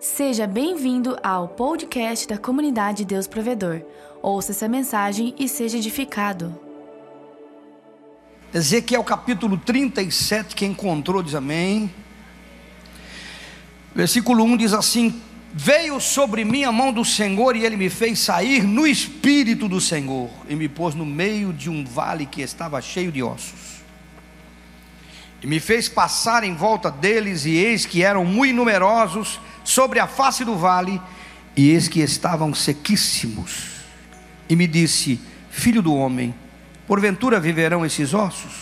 Seja bem-vindo ao podcast da comunidade Deus Provedor. Ouça essa mensagem e seja edificado. Ezequiel capítulo 37, quem encontrou diz amém. Versículo 1 diz assim: Veio sobre mim a mão do Senhor e ele me fez sair no espírito do Senhor e me pôs no meio de um vale que estava cheio de ossos. E me fez passar em volta deles, e eis que eram muito numerosos sobre a face do vale, e eis que estavam sequíssimos. E me disse: Filho do homem, porventura viverão esses ossos?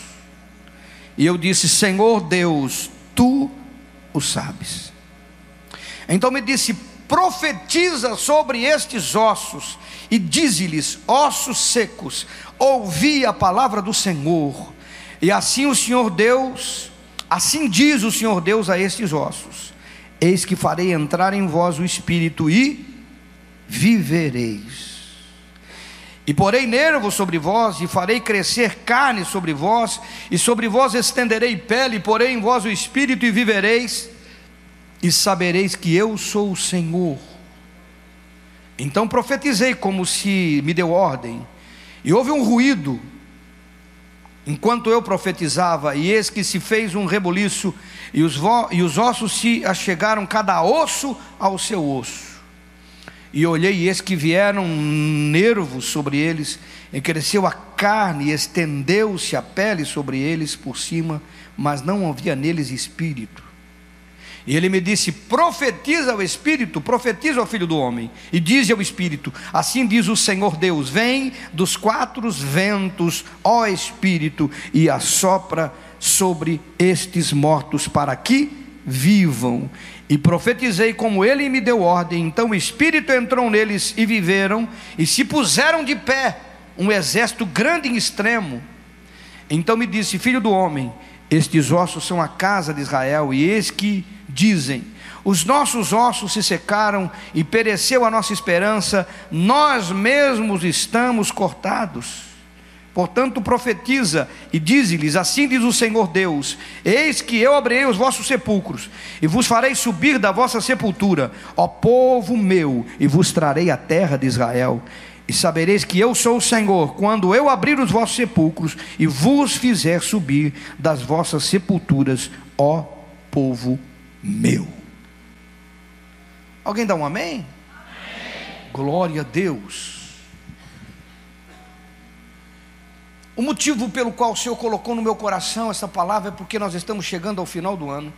E eu disse: Senhor Deus, tu o sabes. Então me disse: Profetiza sobre estes ossos, e dize-lhes: Ossos secos, ouvi a palavra do Senhor. E assim o Senhor Deus, assim diz o Senhor Deus a estes ossos: Eis que farei entrar em vós o espírito e vivereis. E porei nervos sobre vós, e farei crescer carne sobre vós, e sobre vós estenderei pele, e porei em vós o espírito e vivereis, e sabereis que eu sou o Senhor. Então profetizei como se me deu ordem, e houve um ruído, enquanto eu profetizava, e eis que se fez um rebuliço, e os, e os ossos se achegaram, cada osso ao seu osso. E olhei, e eis que vieram nervos sobre eles, e cresceu a carne, e estendeu-se a pele sobre eles por cima, mas não havia neles espírito. E ele me disse: profetiza ao Espírito, profetiza ao Filho do Homem, e diz ao Espírito: Assim diz o Senhor Deus: Vem dos quatro ventos, ó Espírito, e assopra sobre estes mortos para que vivam. E profetizei como ele me deu ordem. Então o Espírito entrou neles e viveram, e se puseram de pé, um exército grande e extremo. Então me disse: Filho do homem, estes ossos são a casa de Israel, e eis que dizem: Os nossos ossos se secaram e pereceu a nossa esperança, nós mesmos estamos cortados. Portanto, profetiza e dize-lhes: Assim diz o Senhor Deus: Eis que eu abrirei os vossos sepulcros e vos farei subir da vossa sepultura, ó povo meu, e vos trarei a terra de Israel. E sabereis que eu sou o Senhor, quando eu abrir os vossos sepulcros e vos fizer subir das vossas sepulturas, ó povo meu. Alguém dá um amém? amém? Glória a Deus. O motivo pelo qual o Senhor colocou no meu coração essa palavra é porque nós estamos chegando ao final do ano.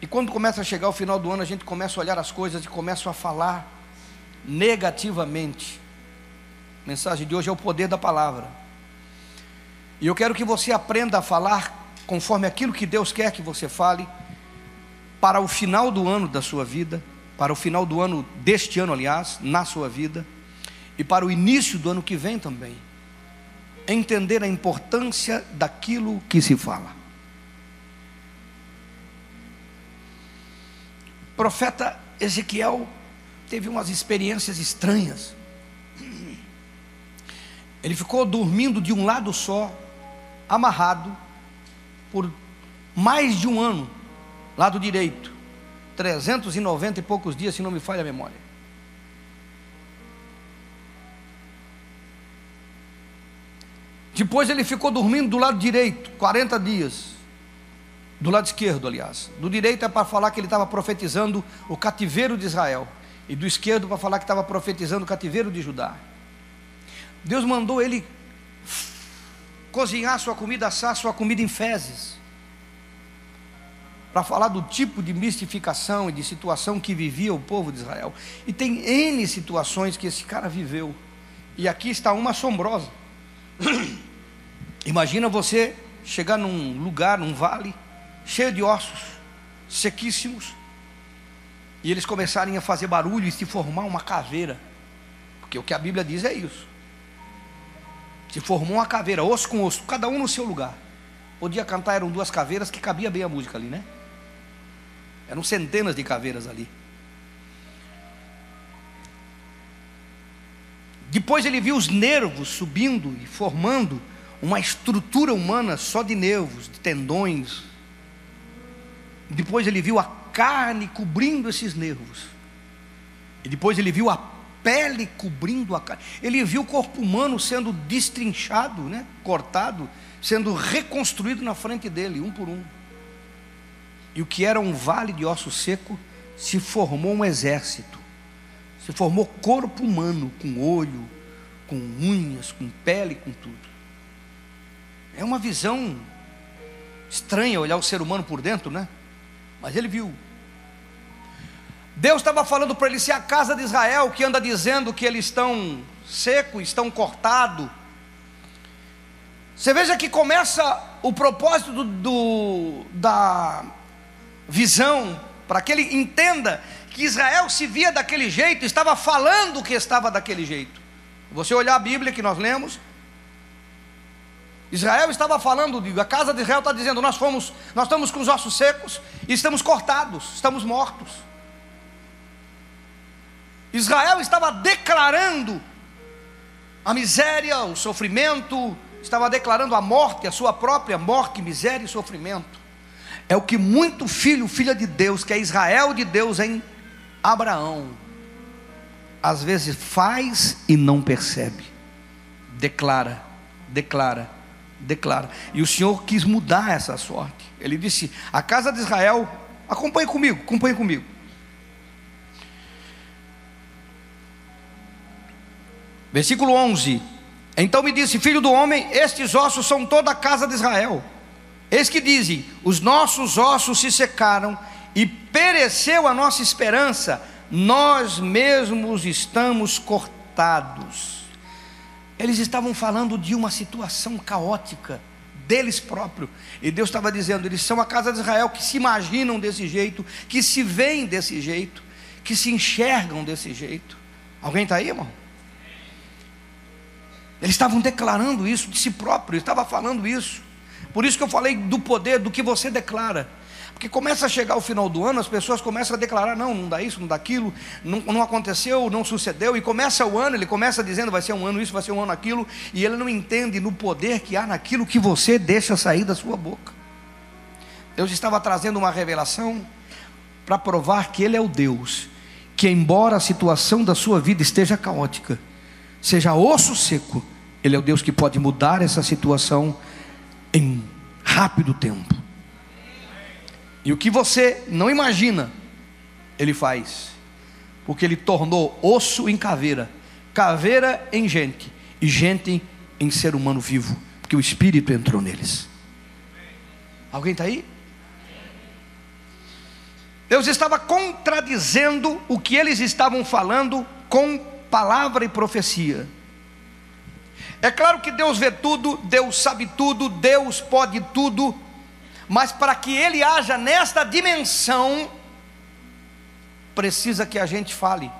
E quando começa a chegar o final do ano, a gente começa a olhar as coisas e começa a falar negativamente. A mensagem de hoje é o poder da palavra. E eu quero que você aprenda a falar conforme aquilo que Deus quer que você fale para o final do ano da sua vida, para o final do ano deste ano, aliás, na sua vida, e para o início do ano que vem também entender a importância daquilo que se fala. O profeta Ezequiel teve umas experiências estranhas. Ele ficou dormindo de um lado só, amarrado, por mais de um ano, lado direito, 390 e poucos dias, se não me falha a memória. Depois ele ficou dormindo do lado direito, 40 dias. Do lado esquerdo, aliás. Do direito é para falar que ele estava profetizando o cativeiro de Israel. E do esquerdo para falar que estava profetizando o cativeiro de Judá. Deus mandou ele cozinhar sua comida, assar sua comida em fezes. Para falar do tipo de mistificação e de situação que vivia o povo de Israel. E tem N situações que esse cara viveu. E aqui está uma assombrosa. Imagina você chegar num lugar, num vale, cheio de ossos, sequíssimos, e eles começarem a fazer barulho e se formar uma caveira, porque o que a Bíblia diz é isso. Se formou uma caveira, osso com osso, cada um no seu lugar. Podia cantar, eram duas caveiras que cabia bem a música ali, né? Eram centenas de caveiras ali. Depois ele viu os nervos subindo e formando uma estrutura humana só de nervos, de tendões. Depois ele viu a carne cobrindo esses nervos. E depois ele viu a pele cobrindo a carne. Ele viu o corpo humano sendo destrinchado, né? cortado, sendo reconstruído na frente dele, um por um. E o que era um vale de osso seco se formou um exército. Se formou corpo humano, com olho, com unhas, com pele, com tudo. É uma visão estranha olhar o ser humano por dentro, né? Mas ele viu. Deus estava falando para ele: se a casa de Israel que anda dizendo que eles estão secos, estão cortados. Você veja que começa o propósito do, do da visão, para que ele entenda que Israel se via daquele jeito, estava falando que estava daquele jeito. Você olhar a Bíblia que nós lemos, Israel estava falando, a casa de Israel está dizendo: nós fomos, nós estamos com os ossos secos e estamos cortados, estamos mortos. Israel estava declarando a miséria, o sofrimento, estava declarando a morte, a sua própria morte, miséria e sofrimento. É o que muito filho, filha de Deus, que é Israel de Deus em Abraão, às vezes faz e não percebe, declara, declara, declara. E o Senhor quis mudar essa sorte. Ele disse: A casa de Israel, acompanhe comigo, acompanhe comigo. Versículo 11: Então me disse, filho do homem, estes ossos são toda a casa de Israel. Eis que dizem: Os nossos ossos se secaram e pereceu a nossa esperança, nós mesmos estamos cortados. Eles estavam falando de uma situação caótica deles próprios, e Deus estava dizendo: eles são a casa de Israel que se imaginam desse jeito, que se veem desse jeito, que se enxergam desse jeito. Alguém está aí, irmão? Eles estavam declarando isso de si próprio, estava falando isso. Por isso que eu falei do poder do que você declara. Porque começa a chegar o final do ano, as pessoas começam a declarar: não, não dá isso, não dá aquilo, não, não aconteceu, não sucedeu. E começa o ano, ele começa dizendo: vai ser um ano isso, vai ser um ano aquilo. E ele não entende no poder que há naquilo que você deixa sair da sua boca. Deus estava trazendo uma revelação para provar que Ele é o Deus, que embora a situação da sua vida esteja caótica, seja osso seco, Ele é o Deus que pode mudar essa situação em rápido tempo. E o que você não imagina, Ele faz, porque Ele tornou osso em caveira, caveira em gente, e gente em ser humano vivo, porque o Espírito entrou neles. Alguém está aí? Deus estava contradizendo o que eles estavam falando com palavra e profecia. É claro que Deus vê tudo, Deus sabe tudo, Deus pode tudo, mas para que Ele haja nesta dimensão, precisa que a gente fale.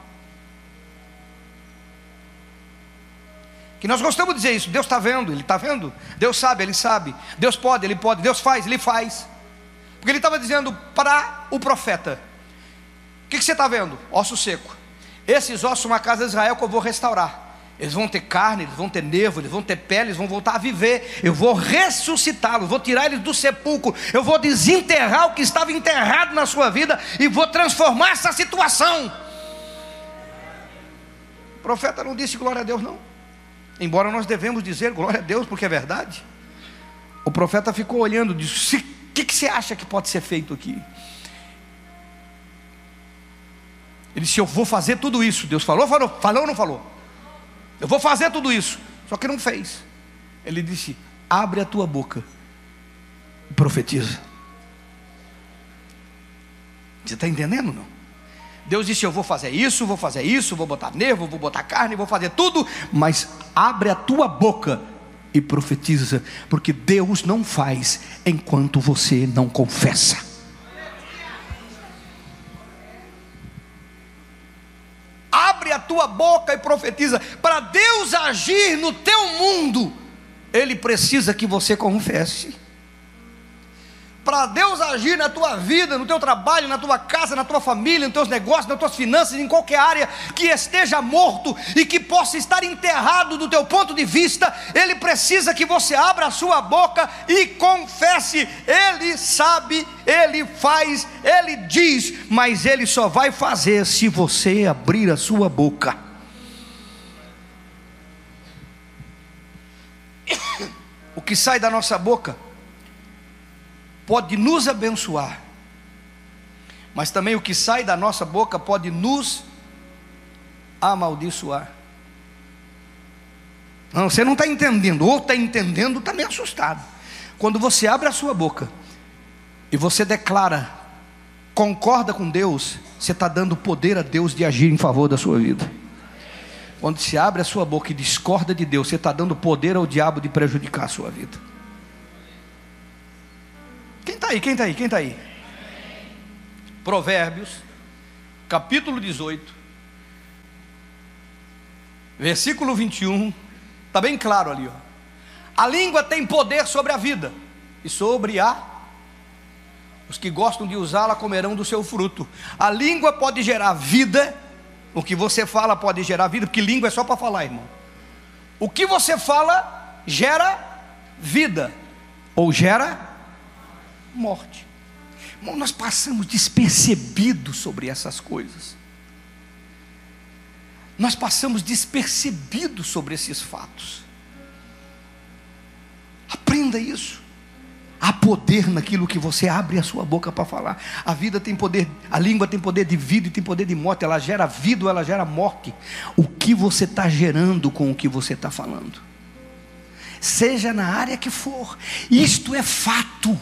Que nós gostamos de dizer isso, Deus está vendo, Ele está vendo, Deus sabe, Ele sabe, Deus pode, Ele pode, Deus faz, Ele faz. Porque Ele estava dizendo para o profeta: O que, que você está vendo? Osso seco. Esses ossos são uma casa de Israel que eu vou restaurar. Eles vão ter carne, eles vão ter nervo, eles vão ter pele, eles vão voltar a viver. Eu vou ressuscitá-los, vou tirar eles do sepulcro, eu vou desenterrar o que estava enterrado na sua vida e vou transformar essa situação. O profeta não disse glória a Deus, não. Embora nós devemos dizer glória a Deus, porque é verdade. O profeta ficou olhando, disse: O que, que você acha que pode ser feito aqui? Ele disse: Eu vou fazer tudo isso. Deus falou, falou, falou ou não falou? Eu vou fazer tudo isso. Só que não fez. Ele disse: Abre a tua boca e profetiza. Você está entendendo não? Deus disse: Eu vou fazer isso, vou fazer isso, vou botar nervo, vou botar carne, vou fazer tudo, mas abre a tua boca e profetiza, porque Deus não faz enquanto você não confessa. Abre a tua boca e profetiza. Para Deus agir no teu mundo, Ele precisa que você confesse. Para Deus agir na tua vida, no teu trabalho, na tua casa, na tua família, nos teus negócios, nas tuas finanças, em qualquer área que esteja morto e que possa estar enterrado do teu ponto de vista, Ele precisa que você abra a sua boca e confesse. Ele sabe, Ele faz, Ele diz, mas Ele só vai fazer se você abrir a sua boca. O que sai da nossa boca pode nos abençoar, mas também o que sai da nossa boca pode nos amaldiçoar. Não, você não está entendendo, ou está entendendo, está meio assustado. Quando você abre a sua boca e você declara, concorda com Deus, você está dando poder a Deus de agir em favor da sua vida. Quando se abre a sua boca e discorda de Deus, você está dando poder ao diabo de prejudicar a sua vida. Quem está aí? Quem está aí? Quem está aí? Provérbios, capítulo 18, versículo 21, está bem claro ali. Ó. A língua tem poder sobre a vida e sobre a. Os que gostam de usá-la comerão do seu fruto. A língua pode gerar vida, o que você fala pode gerar vida, porque língua é só para falar, irmão. O que você fala gera vida, ou gera morte. Irmão, nós passamos despercebidos sobre essas coisas. Nós passamos despercebidos sobre esses fatos. Aprenda isso. Há poder naquilo que você abre a sua boca para falar. A vida tem poder, a língua tem poder de vida e tem poder de morte. Ela gera vida ou ela gera morte. O que você está gerando com o que você está falando? Seja na área que for, isto é fato.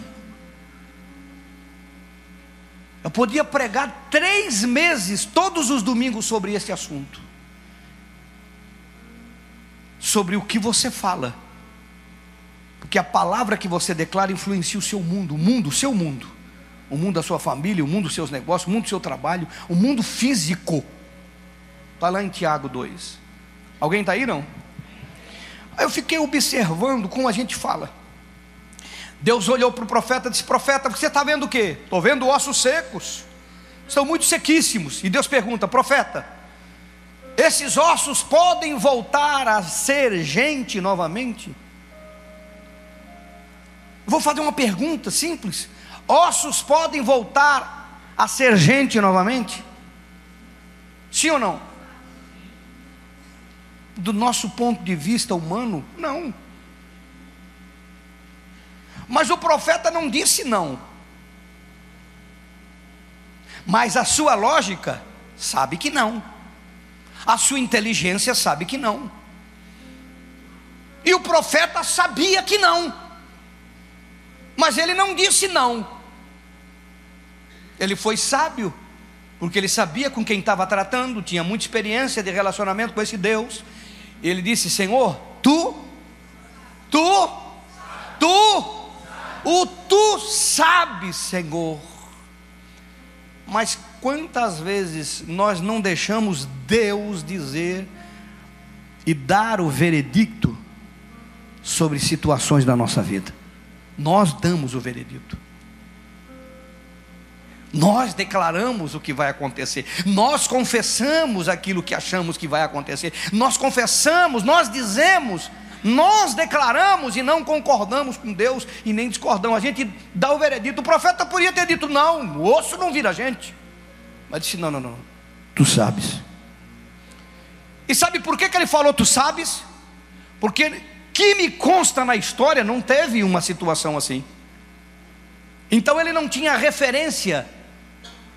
Eu podia pregar três meses, todos os domingos, sobre esse assunto. Sobre o que você fala. Porque a palavra que você declara influencia o seu mundo, o mundo, o seu mundo. O mundo da sua família, o mundo dos seus negócios, o mundo do seu trabalho, o mundo físico. Está lá em Tiago 2. Alguém está aí não? Eu fiquei observando como a gente fala. Deus olhou para o profeta e disse: Profeta, você está vendo o quê? Estou vendo ossos secos, estão muito sequíssimos. E Deus pergunta: Profeta, esses ossos podem voltar a ser gente novamente? Vou fazer uma pergunta simples: ossos podem voltar a ser gente novamente? Sim ou não? Do nosso ponto de vista humano, não. Mas o profeta não disse não. Mas a sua lógica sabe que não. A sua inteligência sabe que não. E o profeta sabia que não. Mas ele não disse não. Ele foi sábio, porque ele sabia com quem estava tratando, tinha muita experiência de relacionamento com esse Deus. Ele disse: Senhor, tu, tu, tu o tu sabes, Senhor. Mas quantas vezes nós não deixamos Deus dizer e dar o veredicto sobre situações da nossa vida? Nós damos o veredito. Nós declaramos o que vai acontecer, nós confessamos aquilo que achamos que vai acontecer, nós confessamos, nós dizemos nós declaramos e não concordamos com Deus e nem discordamos. A gente dá o veredito. O profeta podia ter dito: não, o osso não vira gente. Mas disse: não, não, não. Tu sabes. E sabe por que, que ele falou: tu sabes? Porque que me consta na história não teve uma situação assim. Então ele não tinha referência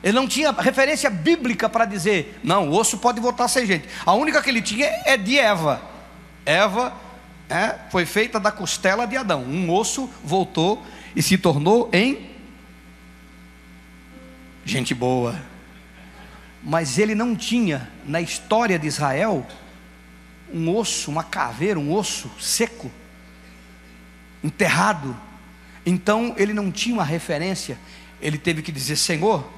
ele não tinha referência bíblica para dizer, não, o osso pode voltar a ser gente. A única que ele tinha é de Eva. Eva é, foi feita da costela de Adão. Um osso voltou e se tornou em gente boa. Mas ele não tinha na história de Israel um osso, uma caveira, um osso seco, enterrado. Então ele não tinha uma referência. Ele teve que dizer: Senhor,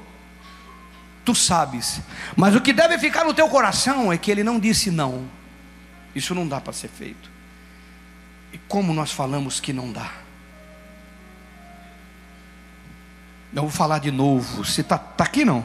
tu sabes. Mas o que deve ficar no teu coração é que ele não disse não. Isso não dá para ser feito. E como nós falamos que não dá? Eu vou falar de novo. Você está tá aqui não?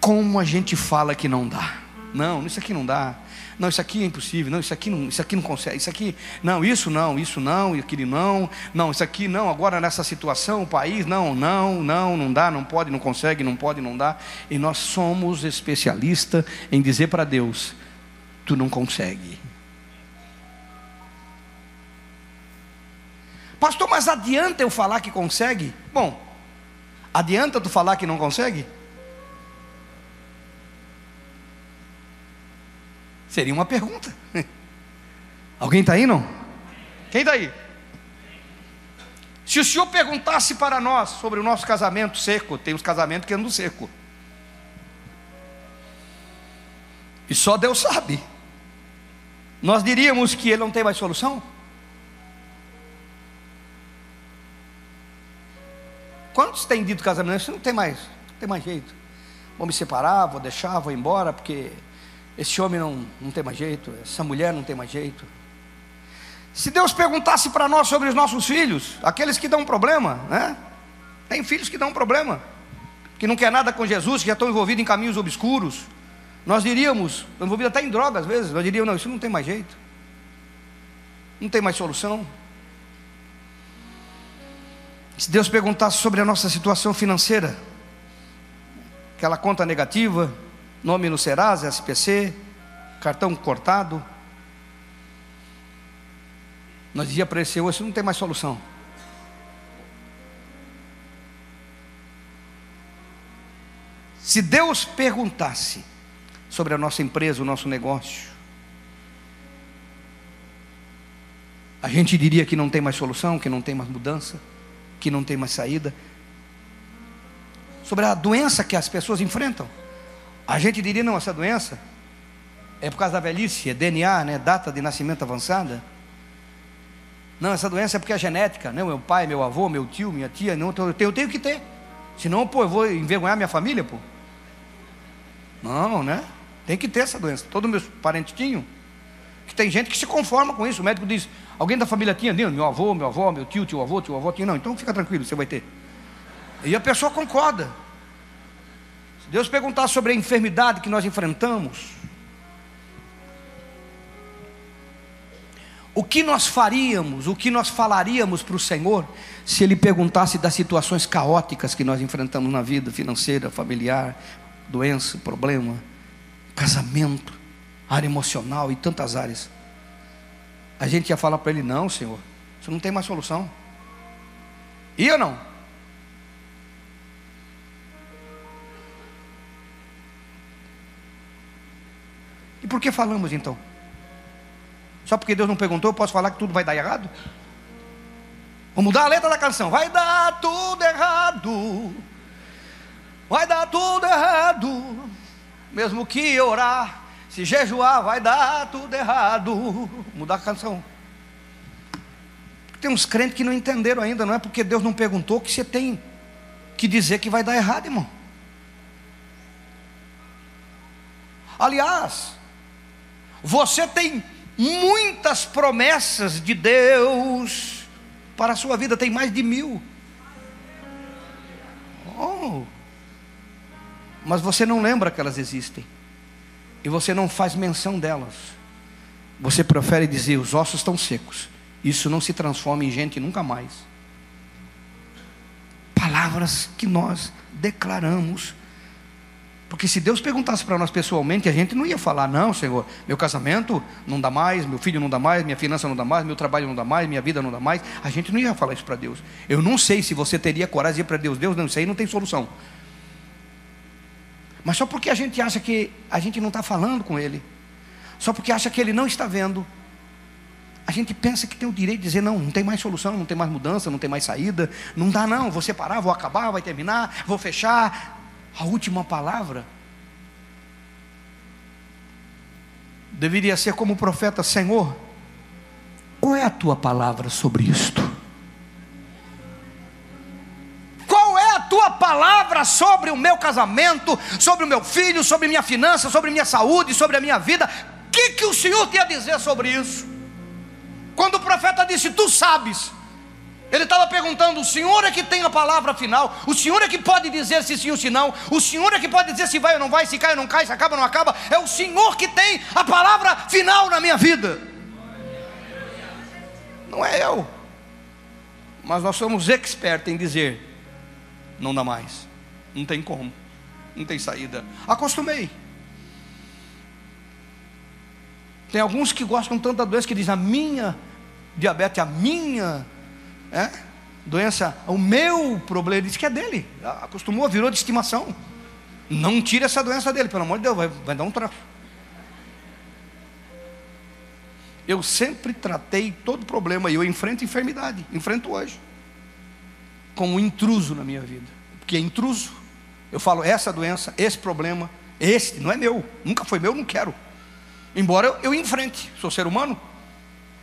Como a gente fala que não dá? Não, isso aqui não dá. Não, isso aqui é impossível. Não, isso aqui não, isso aqui não consegue. Isso aqui, não, isso não, isso não, e aquele não. Não, isso aqui não. Agora nessa situação, o país, não, não, não, não dá, não pode, não consegue, não pode, não dá. E nós somos especialistas em dizer para Deus: tu não consegue. Pastor, mas adianta eu falar que consegue? Bom, adianta tu falar que não consegue? Seria uma pergunta. Alguém está aí, não? Quem está aí? Se o senhor perguntasse para nós sobre o nosso casamento seco, tem os casamentos que andam seco. E só Deus sabe. Nós diríamos que ele não tem mais solução? Quantos têm dito casamento? Isso não tem mais, não tem mais jeito. Vou me separar, vou deixar, vou embora, porque esse homem não, não tem mais jeito, essa mulher não tem mais jeito. Se Deus perguntasse para nós sobre os nossos filhos, aqueles que dão problema, né? Tem filhos que dão problema, que não quer nada com Jesus, que já estão envolvidos em caminhos obscuros. Nós diríamos, envolvidos até em drogas às vezes, nós diríamos, não, isso não tem mais jeito. Não tem mais solução. Se Deus perguntasse sobre a nossa situação financeira, aquela conta negativa, nome no Serasa, SPC, cartão cortado, nós dizia para esse hoje, não tem mais solução. Se Deus perguntasse sobre a nossa empresa, o nosso negócio, a gente diria que não tem mais solução, que não tem mais mudança que não tem mais saída, sobre a doença que as pessoas enfrentam. A gente diria, não, essa doença é por causa da velhice, é DNA, né, data de nascimento avançada. Não, essa doença é porque é genética, né? meu pai, meu avô, meu tio, minha tia, não, eu tenho, eu tenho que ter. Senão, pô, eu vou envergonhar minha família, pô. Não, né? Tem que ter essa doença. Todos meus parentes tinham. Que tem gente que se conforma com isso. O médico diz: alguém da família tinha? Não, meu avô, meu avô, meu tio, tio avô, tio avô tinha. Não, então fica tranquilo, você vai ter. E a pessoa concorda. Se Deus perguntar sobre a enfermidade que nós enfrentamos, o que nós faríamos, o que nós falaríamos para o Senhor, se Ele perguntasse das situações caóticas que nós enfrentamos na vida financeira, familiar, doença, problema, casamento, área emocional e tantas áreas. A gente ia falar para ele: não, Senhor, isso não tem mais solução. Ia ou não? E por que falamos então? Só porque Deus não perguntou, eu posso falar que tudo vai dar errado? Vou mudar a letra da canção. Vai dar tudo errado. Vai dar tudo errado. Mesmo que orar se jejuar vai dar tudo errado. Mudar a canção. Tem uns crentes que não entenderam ainda, não é porque Deus não perguntou que você tem que dizer que vai dar errado, irmão. Aliás, você tem muitas promessas de Deus para a sua vida, tem mais de mil. Oh, mas você não lembra que elas existem e você não faz menção delas. Você prefere dizer: os ossos estão secos. Isso não se transforma em gente nunca mais. Palavras que nós declaramos. Porque se Deus perguntasse para nós pessoalmente, a gente não ia falar: não, Senhor, meu casamento não dá mais, meu filho não dá mais, minha finança não dá mais, meu trabalho não dá mais, minha vida não dá mais. A gente não ia falar isso para Deus. Eu não sei se você teria coragem de ir para Deus: Deus, não sei, não tem solução. Mas só porque a gente acha que a gente não está falando com Ele, só porque acha que Ele não está vendo, a gente pensa que tem o direito de dizer: não, não tem mais solução, não tem mais mudança, não tem mais saída, não dá, não, vou separar, vou acabar, vai terminar, vou fechar. A última palavra deveria ser como o profeta: Senhor, qual é a tua palavra sobre isto? Tua palavra sobre o meu casamento, sobre o meu filho, sobre minha finança, sobre minha saúde, sobre a minha vida. O que, que o Senhor tem a dizer sobre isso? Quando o profeta disse, tu sabes, Ele estava perguntando: o Senhor é que tem a palavra final, o Senhor é que pode dizer se sim ou se não, o Senhor é que pode dizer se vai ou não vai, se cai ou não cai, se acaba ou não acaba, é o Senhor que tem a palavra final na minha vida. Não é eu, mas nós somos expertos em dizer: não dá mais, não tem como, não tem saída. Acostumei. Tem alguns que gostam tanto da doença que dizem: a minha diabetes, a minha é? doença, o meu problema, ele diz que é dele, acostumou, virou de estimação. Não tire essa doença dele, pelo amor de Deus, vai, vai dar um traço. Eu sempre tratei todo problema e eu enfrento enfermidade, enfrento hoje, como intruso na minha vida, porque é intruso. Eu falo, essa doença, esse problema, esse não é meu, nunca foi meu, não quero. Embora eu, eu enfrente, sou ser humano.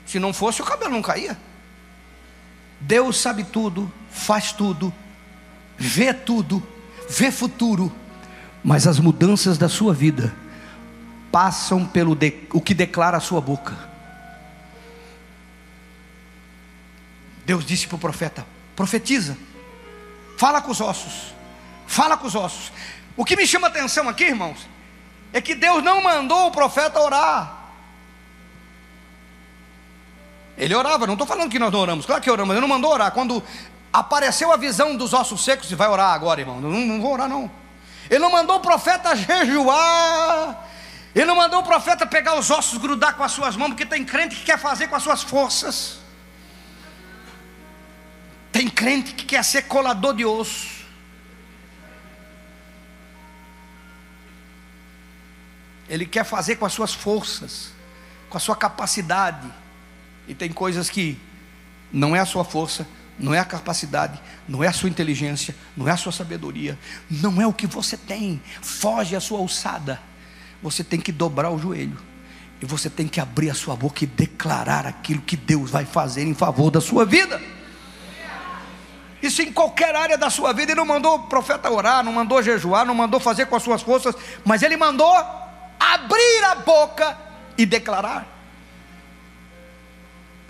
Se não fosse, o cabelo não caía. Deus sabe tudo, faz tudo, vê tudo, vê futuro, mas as mudanças da sua vida passam pelo de, o que declara a sua boca. Deus disse para o profeta: profetiza, fala com os ossos, fala com os ossos. O que me chama atenção aqui, irmãos, é que Deus não mandou o profeta orar. Ele orava, não estou falando que nós não oramos, claro que oramos, ele não mandou orar. Quando apareceu a visão dos ossos secos, vai orar agora, irmão. Não, não vou orar, não. Ele não mandou o profeta jejuar. Ele não mandou o profeta pegar os ossos, grudar com as suas mãos, porque tem crente que quer fazer com as suas forças. Tem crente que quer ser colador de osso. Ele quer fazer com as suas forças, com a sua capacidade. E tem coisas que não é a sua força, não é a capacidade, não é a sua inteligência, não é a sua sabedoria, não é o que você tem. Foge a sua alçada. Você tem que dobrar o joelho. E você tem que abrir a sua boca e declarar aquilo que Deus vai fazer em favor da sua vida. Isso em qualquer área da sua vida. Ele não mandou o profeta orar, não mandou jejuar, não mandou fazer com as suas forças, mas ele mandou abrir a boca e declarar.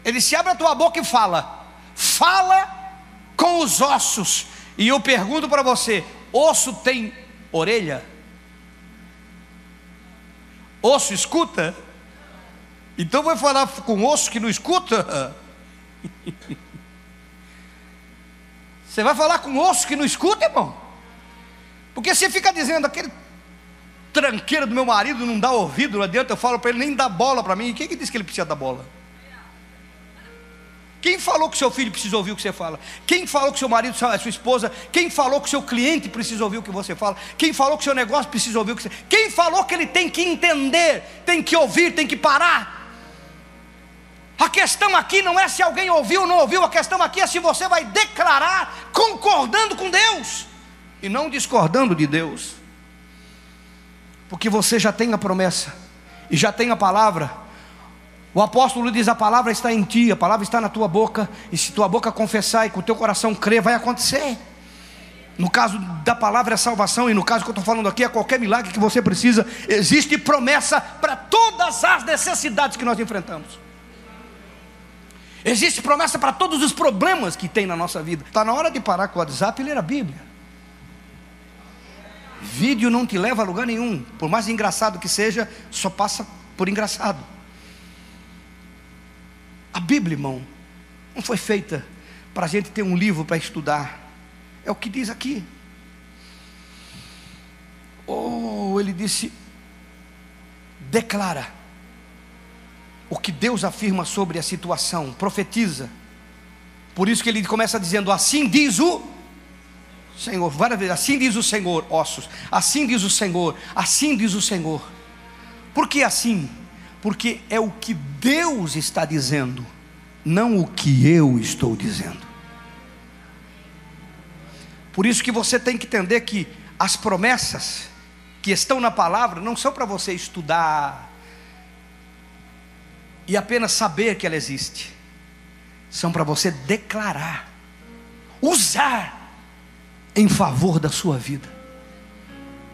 Ele se abre a tua boca e fala: fala com os ossos. E eu pergunto para você: osso tem orelha? Osso escuta? Então vai falar com osso que não escuta? Você vai falar com osso que não escuta, irmão? Porque você fica dizendo aquele tranqueira do meu marido não dá ouvido, não adianta, eu falo para ele nem dá bola para mim. Quem que disse que ele precisa dar bola? Quem falou que seu filho precisa ouvir o que você fala? Quem falou que seu marido, sua, sua esposa? Quem falou que seu cliente precisa ouvir o que você fala? Quem falou que seu negócio precisa ouvir o que você? Quem falou que ele tem que entender, tem que ouvir, tem que parar? A questão aqui não é se alguém ouviu ou não ouviu, a questão aqui é se você vai declarar concordando com Deus e não discordando de Deus, porque você já tem a promessa e já tem a palavra o apóstolo diz: a palavra está em ti, a palavra está na tua boca, e se tua boca confessar e com o teu coração crer, vai acontecer. No caso da palavra é salvação, e no caso que eu estou falando aqui é qualquer milagre que você precisa, existe promessa para todas as necessidades que nós enfrentamos. Existe promessa para todos os problemas que tem na nossa vida. Está na hora de parar com o WhatsApp e ler a Bíblia. Vídeo não te leva a lugar nenhum, por mais engraçado que seja, só passa por engraçado. A Bíblia, irmão, não foi feita para a gente ter um livro para estudar. É o que diz aqui. Ou oh, ele disse: declara o que Deus afirma sobre a situação, profetiza. Por isso que ele começa dizendo: Assim diz o Senhor, várias vezes, assim diz o Senhor, ossos, assim diz o Senhor, assim diz o Senhor. Por que assim? porque é o que Deus está dizendo, não o que eu estou dizendo. Por isso que você tem que entender que as promessas que estão na palavra não são para você estudar e apenas saber que ela existe, são para você declarar, usar em favor da sua vida.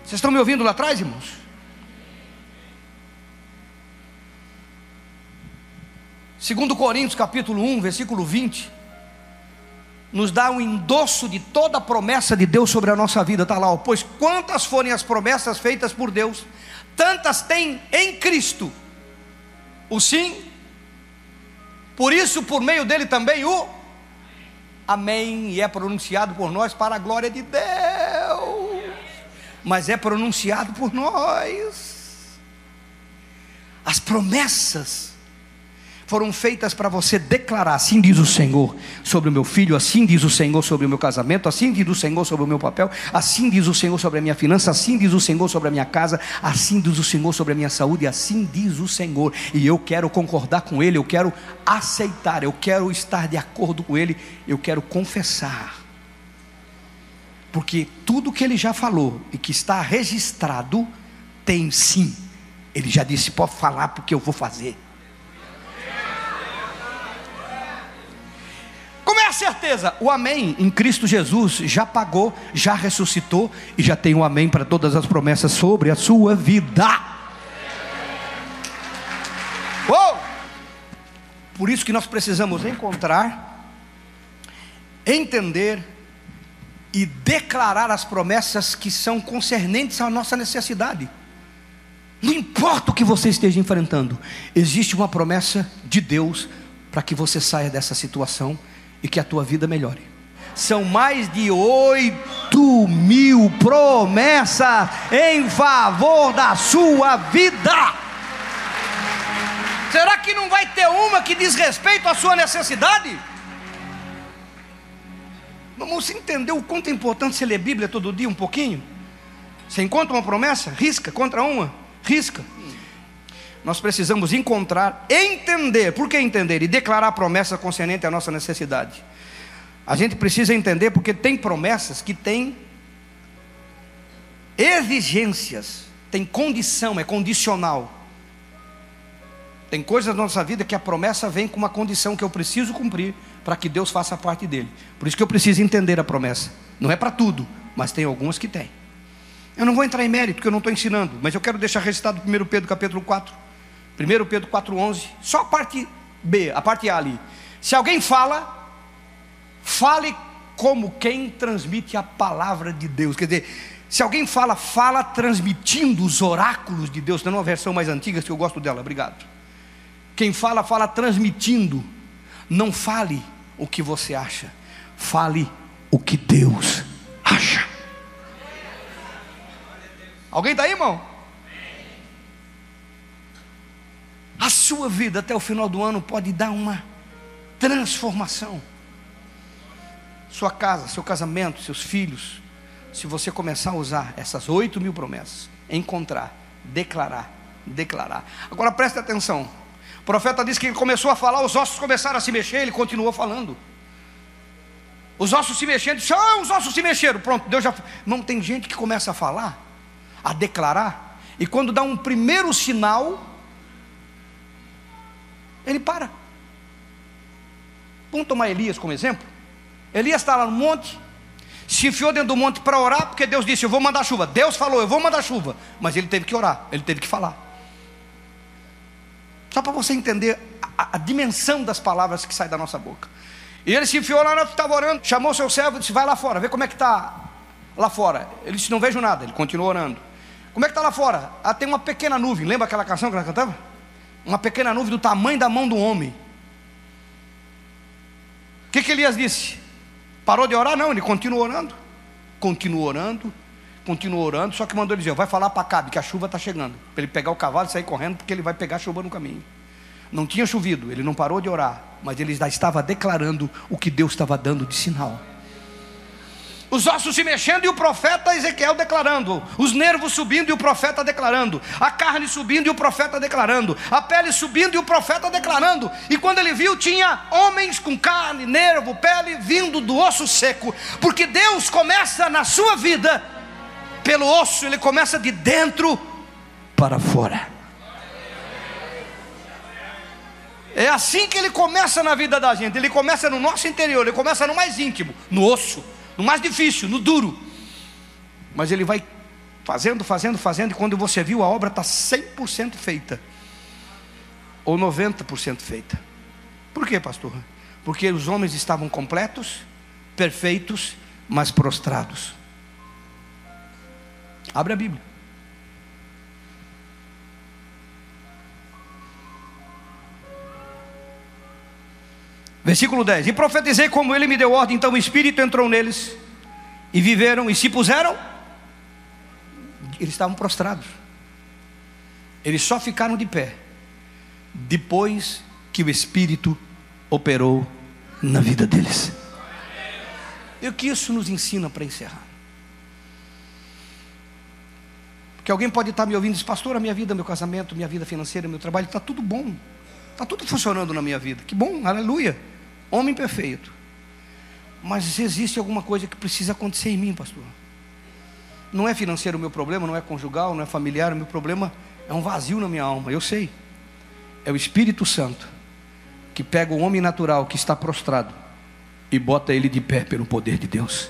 Vocês estão me ouvindo lá atrás, irmãos? Segundo Coríntios capítulo 1, versículo 20. nos dá um endosso de toda a promessa de Deus sobre a nossa vida. Está lá, ó, pois quantas forem as promessas feitas por Deus, tantas tem em Cristo o sim, por isso, por meio dele também o Amém, e é pronunciado por nós para a glória de Deus, mas é pronunciado por nós. As promessas foram feitas para você declarar: assim diz o Senhor sobre o meu filho, assim diz o Senhor sobre o meu casamento, assim diz o Senhor sobre o meu papel, assim diz o Senhor sobre a minha finança, assim diz o Senhor sobre a minha casa, assim diz o Senhor sobre a minha saúde, assim diz o Senhor, e eu quero concordar com Ele, eu quero aceitar, eu quero estar de acordo com Ele, eu quero confessar, porque tudo que Ele já falou e que está registrado tem sim. Ele já disse: pode falar porque eu vou fazer. Certeza, o amém em Cristo Jesus já pagou, já ressuscitou e já tem o um amém para todas as promessas sobre a sua vida. Uou! Por isso que nós precisamos encontrar, entender e declarar as promessas que são concernentes à nossa necessidade. Não importa o que você esteja enfrentando, existe uma promessa de Deus para que você saia dessa situação e que a tua vida melhore. São mais de oito mil promessas em favor da sua vida. Será que não vai ter uma que diz respeito à sua necessidade? Vamos entender o quanto é importante você ler Bíblia todo dia um pouquinho? Você encontra uma promessa? Risca contra uma? Risca. Nós precisamos encontrar, entender, por que entender? E declarar a promessa concernente à nossa necessidade. A gente precisa entender porque tem promessas que têm exigências, tem condição, é condicional. Tem coisas na nossa vida que a promessa vem com uma condição que eu preciso cumprir para que Deus faça parte dele. Por isso que eu preciso entender a promessa. Não é para tudo, mas tem algumas que tem. Eu não vou entrar em mérito, porque eu não estou ensinando, mas eu quero deixar registrado 1 Pedro capítulo 4. 1 Pedro 4,11, só a parte B, a parte A ali. Se alguém fala, fale como quem transmite a palavra de Deus. Quer dizer, se alguém fala, fala transmitindo os oráculos de Deus. Tem uma versão mais antiga que eu gosto dela, obrigado. Quem fala, fala transmitindo. Não fale o que você acha, fale o que Deus acha. Alguém está aí, irmão? A sua vida até o final do ano pode dar uma transformação. Sua casa, seu casamento, seus filhos, se você começar a usar essas oito mil promessas, encontrar, declarar, declarar. Agora preste atenção. O profeta disse que ele começou a falar, os ossos começaram a se mexer, ele continuou falando. Os ossos se mexendo, disse, ah, os ossos se mexeram. Pronto, Deus já. Não tem gente que começa a falar, a declarar, e quando dá um primeiro sinal, ele para. Vamos tomar Elias como exemplo? Elias está lá no monte, se enfiou dentro do monte para orar, porque Deus disse: Eu vou mandar chuva. Deus falou: Eu vou mandar chuva. Mas ele teve que orar, ele teve que falar. Só para você entender a, a, dimensão das palavras que saem da nossa boca. E ele se enfiou lá, estava orando, chamou seu servo e disse: Vai lá fora, vê como é que está lá fora. Ele disse: Não vejo nada. Ele continuou orando. Como é que está lá fora? Ah, tem uma pequena nuvem. Lembra aquela canção que nós cantava? Uma pequena nuvem do tamanho da mão do homem. O que, que Elias disse? Parou de orar? Não, ele continuou orando. Continuou orando, continuou orando, só que mandou ele dizer: vai falar para Cabe que a chuva está chegando. Para ele pegar o cavalo e sair correndo, porque ele vai pegar chuva no caminho. Não tinha chovido, ele não parou de orar, mas ele já estava declarando o que Deus estava dando de sinal os ossos se mexendo e o profeta Ezequiel declarando, os nervos subindo e o profeta declarando, a carne subindo e o profeta declarando, a pele subindo e o profeta declarando. E quando ele viu, tinha homens com carne, nervo, pele vindo do osso seco, porque Deus começa na sua vida pelo osso, ele começa de dentro para fora. É assim que ele começa na vida da gente. Ele começa no nosso interior, ele começa no mais íntimo, no osso no mais difícil, no duro. Mas ele vai fazendo, fazendo, fazendo, e quando você viu, a obra está 100% feita, ou 90% feita. Por quê, pastor? Porque os homens estavam completos, perfeitos, mas prostrados. Abre a Bíblia. Versículo 10: E profetizei como ele me deu ordem, então o Espírito entrou neles, e viveram, e se puseram, eles estavam prostrados, eles só ficaram de pé, depois que o Espírito operou na vida deles. E o que isso nos ensina para encerrar? Porque alguém pode estar me ouvindo e dizer, pastor, a minha vida, meu casamento, minha vida financeira, meu trabalho, está tudo bom. Está tudo funcionando na minha vida. Que bom, aleluia. Homem perfeito. Mas existe alguma coisa que precisa acontecer em mim, pastor. Não é financeiro o meu problema, não é conjugal, não é familiar, o meu problema é um vazio na minha alma, eu sei. É o Espírito Santo que pega o homem natural que está prostrado e bota ele de pé pelo poder de Deus.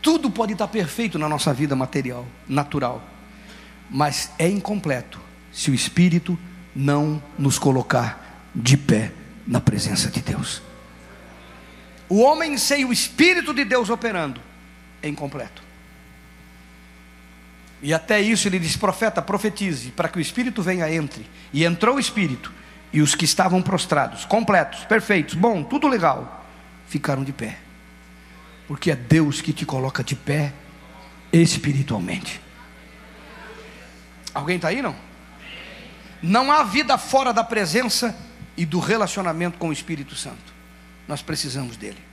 Tudo pode estar perfeito na nossa vida material, natural, mas é incompleto se o Espírito não nos colocar de pé na presença de Deus. O homem sem o Espírito de Deus operando é incompleto. E até isso ele diz: profeta, profetize, para que o Espírito venha entre. E entrou o Espírito, e os que estavam prostrados, completos, perfeitos, bom, tudo legal, ficaram de pé. Porque é Deus que te coloca de pé espiritualmente. Alguém está aí não? Não há vida fora da presença e do relacionamento com o Espírito Santo. Nós precisamos dele.